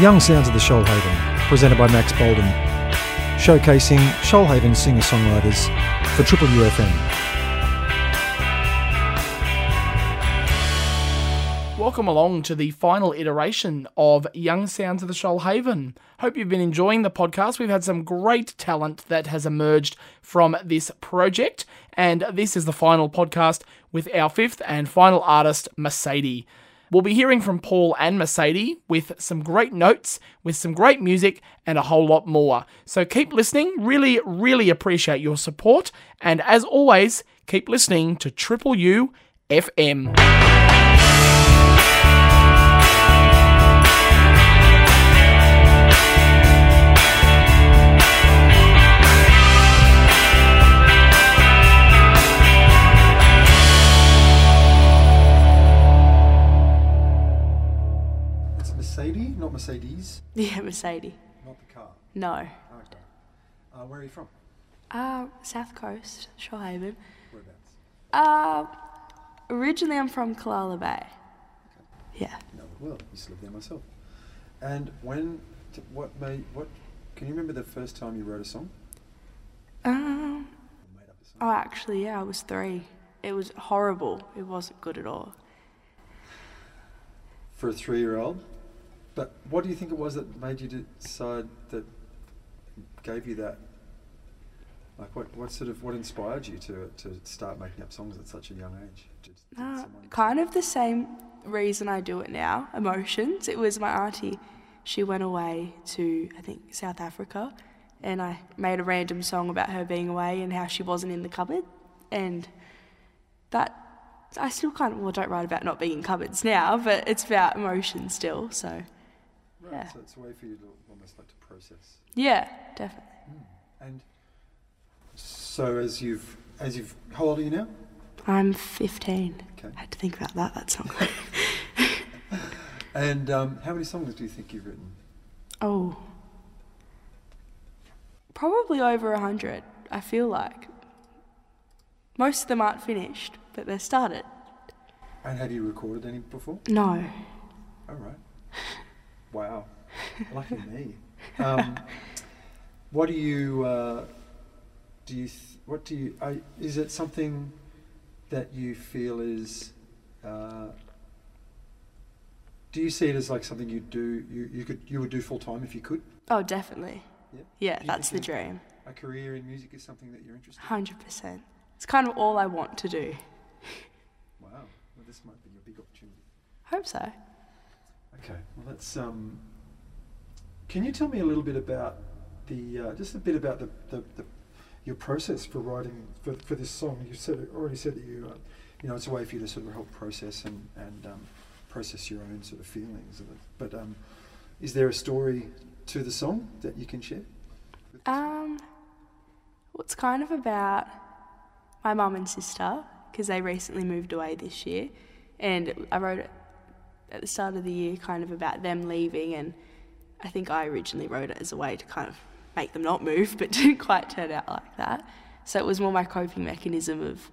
Young Sounds of the Shoalhaven, presented by Max Bolden, showcasing Shoalhaven singer songwriters for Triple UFM. Welcome along to the final iteration of Young Sounds of the Shoalhaven. Hope you've been enjoying the podcast. We've had some great talent that has emerged from this project, and this is the final podcast with our fifth and final artist, Mercedes. We'll be hearing from Paul and Mercedes with some great notes, with some great music, and a whole lot more. So keep listening. Really, really appreciate your support. And as always, keep listening to Triple U FM. Mercedes, Yeah, Mercedes. not the car. No. Okay. Uh, where are you from? Uh, South Coast, Shoalhaven. Whereabouts? Uh, originally I'm from Callala Bay. Yeah. No, well, I used to live there myself. And when, t- what made, what, can you remember the first time you wrote a song? Um, Or made up a song? oh, actually, yeah, I was three. It was horrible. It wasn't good at all. For a three-year-old? But what do you think it was that made you decide that gave you that? Like, what, what sort of, what inspired you to, to start making up songs at such a young age? Did, did Uh, kind of the same reason I do it now emotions. It was my auntie. She went away to, I think, South Africa, and I made a random song about her being away and how she wasn't in the cupboard. And that, I still kind of, well, don't write about not being in cupboards now, but it's about emotion still, so Right, yeah. so it's a way for you to almost like to process. yeah, definitely. And so as you've, as you've, how old are you now? I'm 15. Okay. I had to think about that, that's not good. And um, how many songs do you think you've written? Oh. Probably over a hundred, I feel like. Most of them aren't finished, but they're started. And have you recorded any before? No. All right. Wow. Lucky me. Um, what do you, uh, do you, th- what do you, I is it something that you feel is, uh, do you see it as like something you do, you, you could, you would do full time if you could? Oh, definitely. Yeah. Yeah, Do that's the dream. A career in music is something that you're interested in? 100%. It's kind of all I want to do. Wow. Well, this might be your big opportunity. Hope so. Okay, well, let's. Um, can you tell me a little bit about the, uh, just a bit about the, the, the your process for writing for, for this song? You said already said that you, uh, you know, it's a way for you to sort of help process and and um, process your own sort of feelings. But um, is there a story to the song that you can share? Um, well, it's kind of about my mum and sister because they recently moved away this year, and I wrote it at the start of the year, kind of about them leaving, and I think I originally wrote it as a way to kind of make them not move, but didn't quite turn out like that. So it was more my coping mechanism of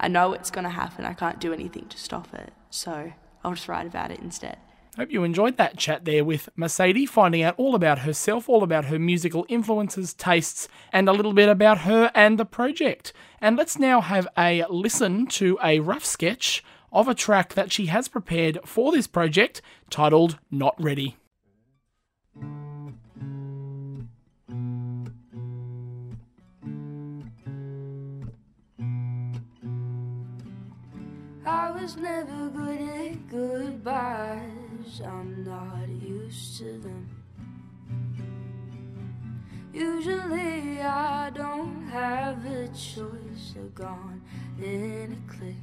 I know it's going to happen, I can't do anything to stop it, so I'll just write about it instead. Hope you enjoyed that chat there with Mercedes, finding out all about herself, all about her musical influences, tastes, and a little bit about her and the project. And let's now have a listen to a rough sketch of a track that she has prepared for this project titled Not Ready. I was never good at goodbyes. I'm not used to them. Usually I don't have a choice. They're gone in a click.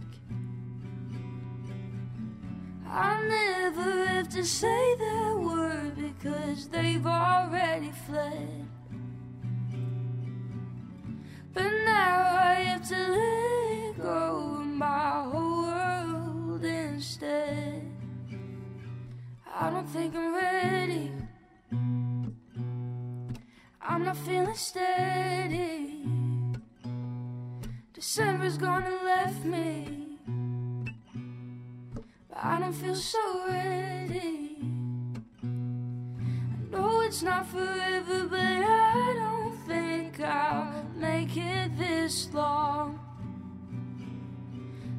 I never have to say that word because they've already fled. But now I have to let go of my whole world instead. I don't think I'm ready. I'm not feeling steady. December's gonna left me. I don't feel so ready. I know it's not forever, but I don't think I'll make it this long.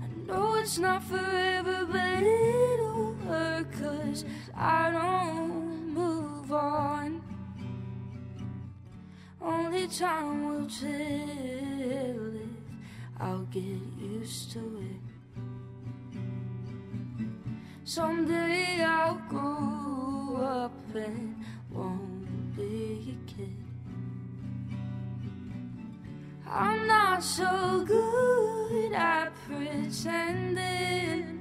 I know it's not forever, but it'll hurt, cause I don't move on. Only time will tell if I'll get used to it. Someday I'll grow up and won't be a kid. I'm not so good at pretending.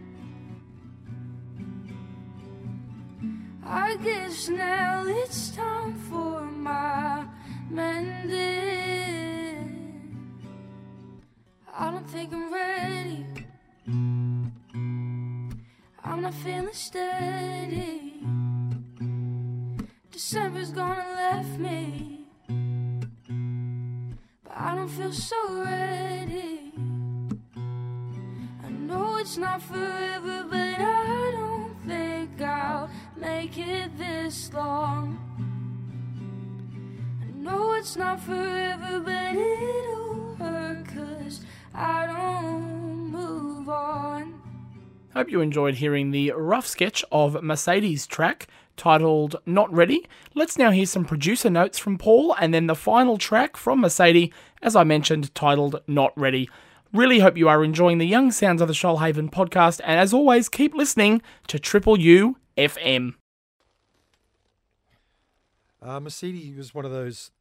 I guess now it's time for my mending. I don't think I'm ready. I'm feeling steady. December's gonna left me, but I don't feel so ready. I know it's not forever, but I don't think I'll make it this long. I know it's not forever, but it'll hurt, cause I don't move on. Hope you enjoyed hearing the rough sketch of Mercedes' track titled Not Ready. Let's now hear some producer notes from Paul and then the final track from Mercedes, as I mentioned, titled Not Ready. Really hope you are enjoying the Young Sounds of the Shoalhaven podcast, and as always, keep listening to Triple U FM. Uh, Mercedes was one of those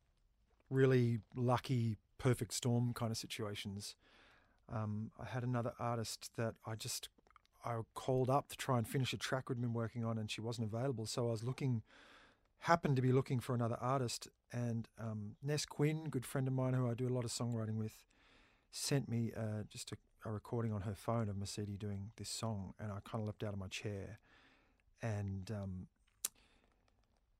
really lucky, perfect storm kind of situations. Um, I had another artist that I just I called up to try and finish a track we'd been working on, and she wasn't available. So I was looking, happened to be looking for another artist, and um, Ness Quinn, good friend of mine who I do a lot of songwriting with, sent me uh, just a, a recording on her phone of Mercedes doing this song, and I kind of leapt out of my chair, and um,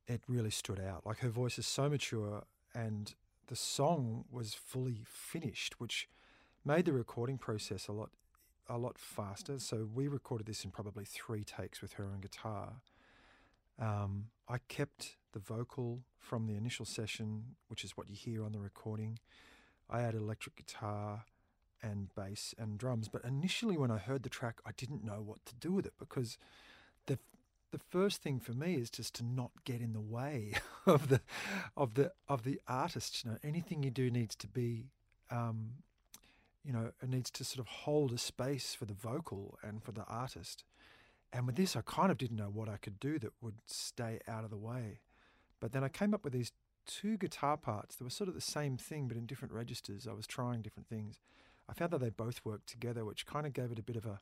it really stood out. Like her voice is so mature, and the song was fully finished, which made the recording process a lot a lot faster. So we recorded this in probably three takes with her on guitar. Um, I kept the vocal from the initial session, which is what you hear on the recording. I added electric guitar and bass and drums. But initially, when I heard the track, I didn't know what to do with it because the the first thing for me is just to not get in the way of the of the of the artist. You know, anything you do needs to be um, you know, it needs to sort of hold a space for the vocal and for the artist. And with this, I kind of didn't know what I could do that would stay out of the way. But then I came up with these two guitar parts that were sort of the same thing, but in different registers. I was trying different things. I found that they both worked together, which kind of gave it a bit of a,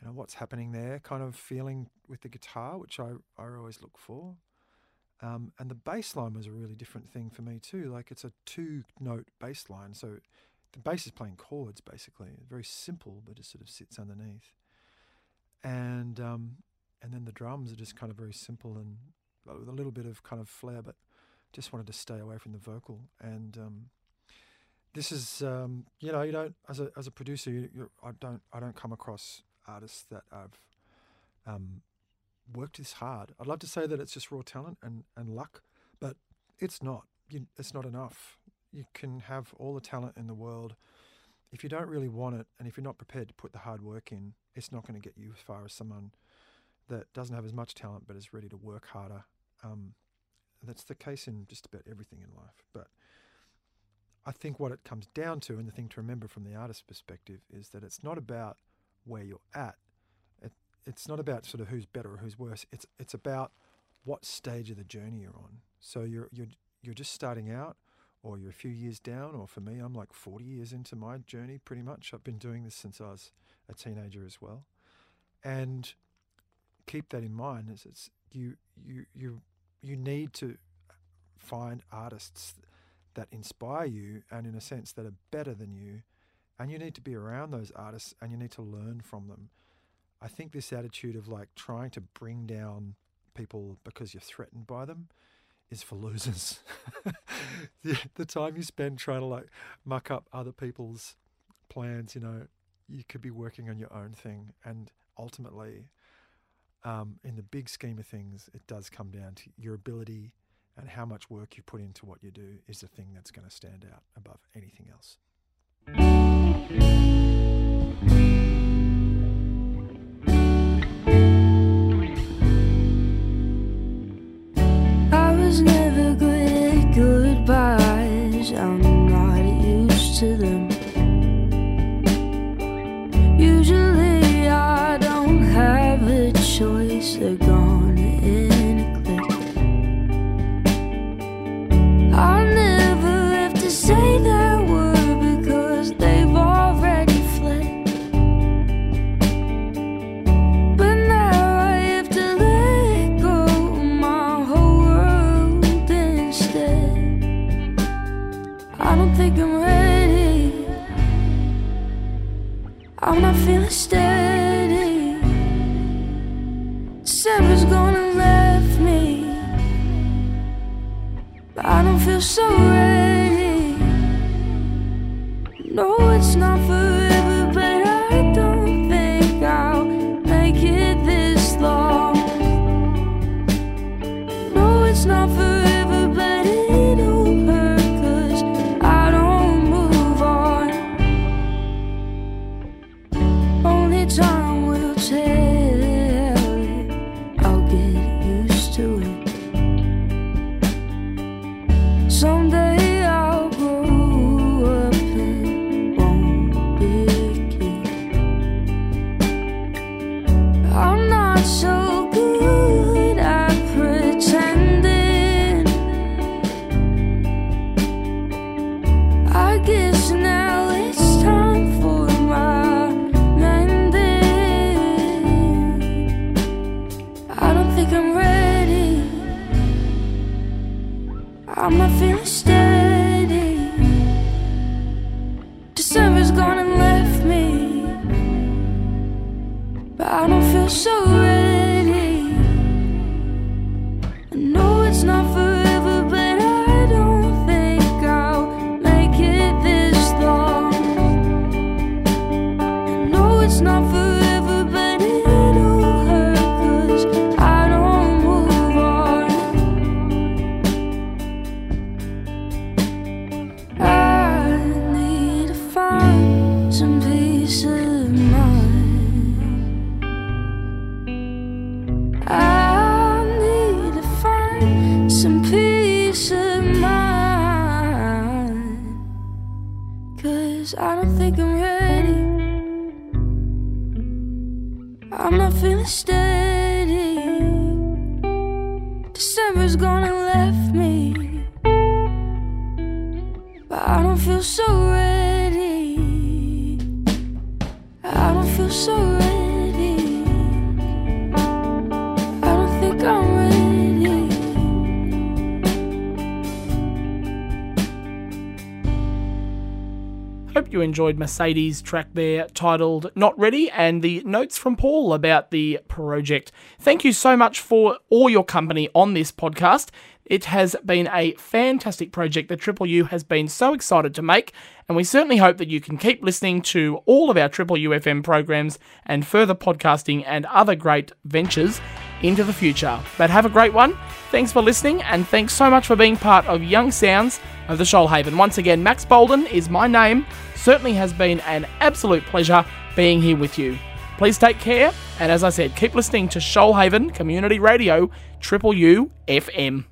you know, what's happening there kind of feeling with the guitar, which I, I always look for. Um, and the bass line was a really different thing for me too. Like it's a two note bass line. So the bass is playing chords basically, very simple, but it sort of sits underneath. And um, and then the drums are just kind of very simple and with a little bit of kind of flair, but just wanted to stay away from the vocal. And um, this is um, you know you don't as a as a producer you, I don't I don't come across artists that I've um, worked this hard. I'd love to say that it's just raw talent and, and luck, but it's not. You, it's not enough you can have all the talent in the world. If you don't really want it, and if you're not prepared to put the hard work in, it's not going to get you as far as someone that doesn't have as much talent but is ready to work harder. Um, that's the case in just about everything in life. But I think what it comes down to, and the thing to remember from the artist's perspective, is that it's not about where you're at. It, it's not about sort of who's better or who's worse. It's it's about what stage of the journey you're on. So you're you're you're just starting out or you're a few years down, or for me, I'm like 40 years into my journey pretty much. I've been doing this since I was a teenager as well. And keep that in mind is it's you you you you need to find artists that inspire you and in a sense that are better than you and you need to be around those artists and you need to learn from them. I think this attitude of like trying to bring down people because you're threatened by them is for losers. the, the time you spend trying to like muck up other people's plans, you know, you could be working on your own thing. And ultimately, um, in the big scheme of things, it does come down to your ability and how much work you put into what you do is the thing that's going to stand out above anything else. I don't feel so ready. No, it's not forever, Cause I don't think I'm ready. I'm not feeling steady. December's gone Hope you enjoyed Mercedes' track there titled Not Ready and the notes from Paul about the project. Thank you so much for all your company on this podcast. It has been a fantastic project that Triple U has been so excited to make, and we certainly hope that you can keep listening to all of our Triple UFM programs and further podcasting and other great ventures into the future. But have a great one. Thanks for listening, and thanks so much for being part of Young Sounds of the Shoalhaven. Once again, Max Bolden is my name. Certainly has been an absolute pleasure being here with you. Please take care, and as I said, keep listening to Shoalhaven Community Radio, Triple U FM.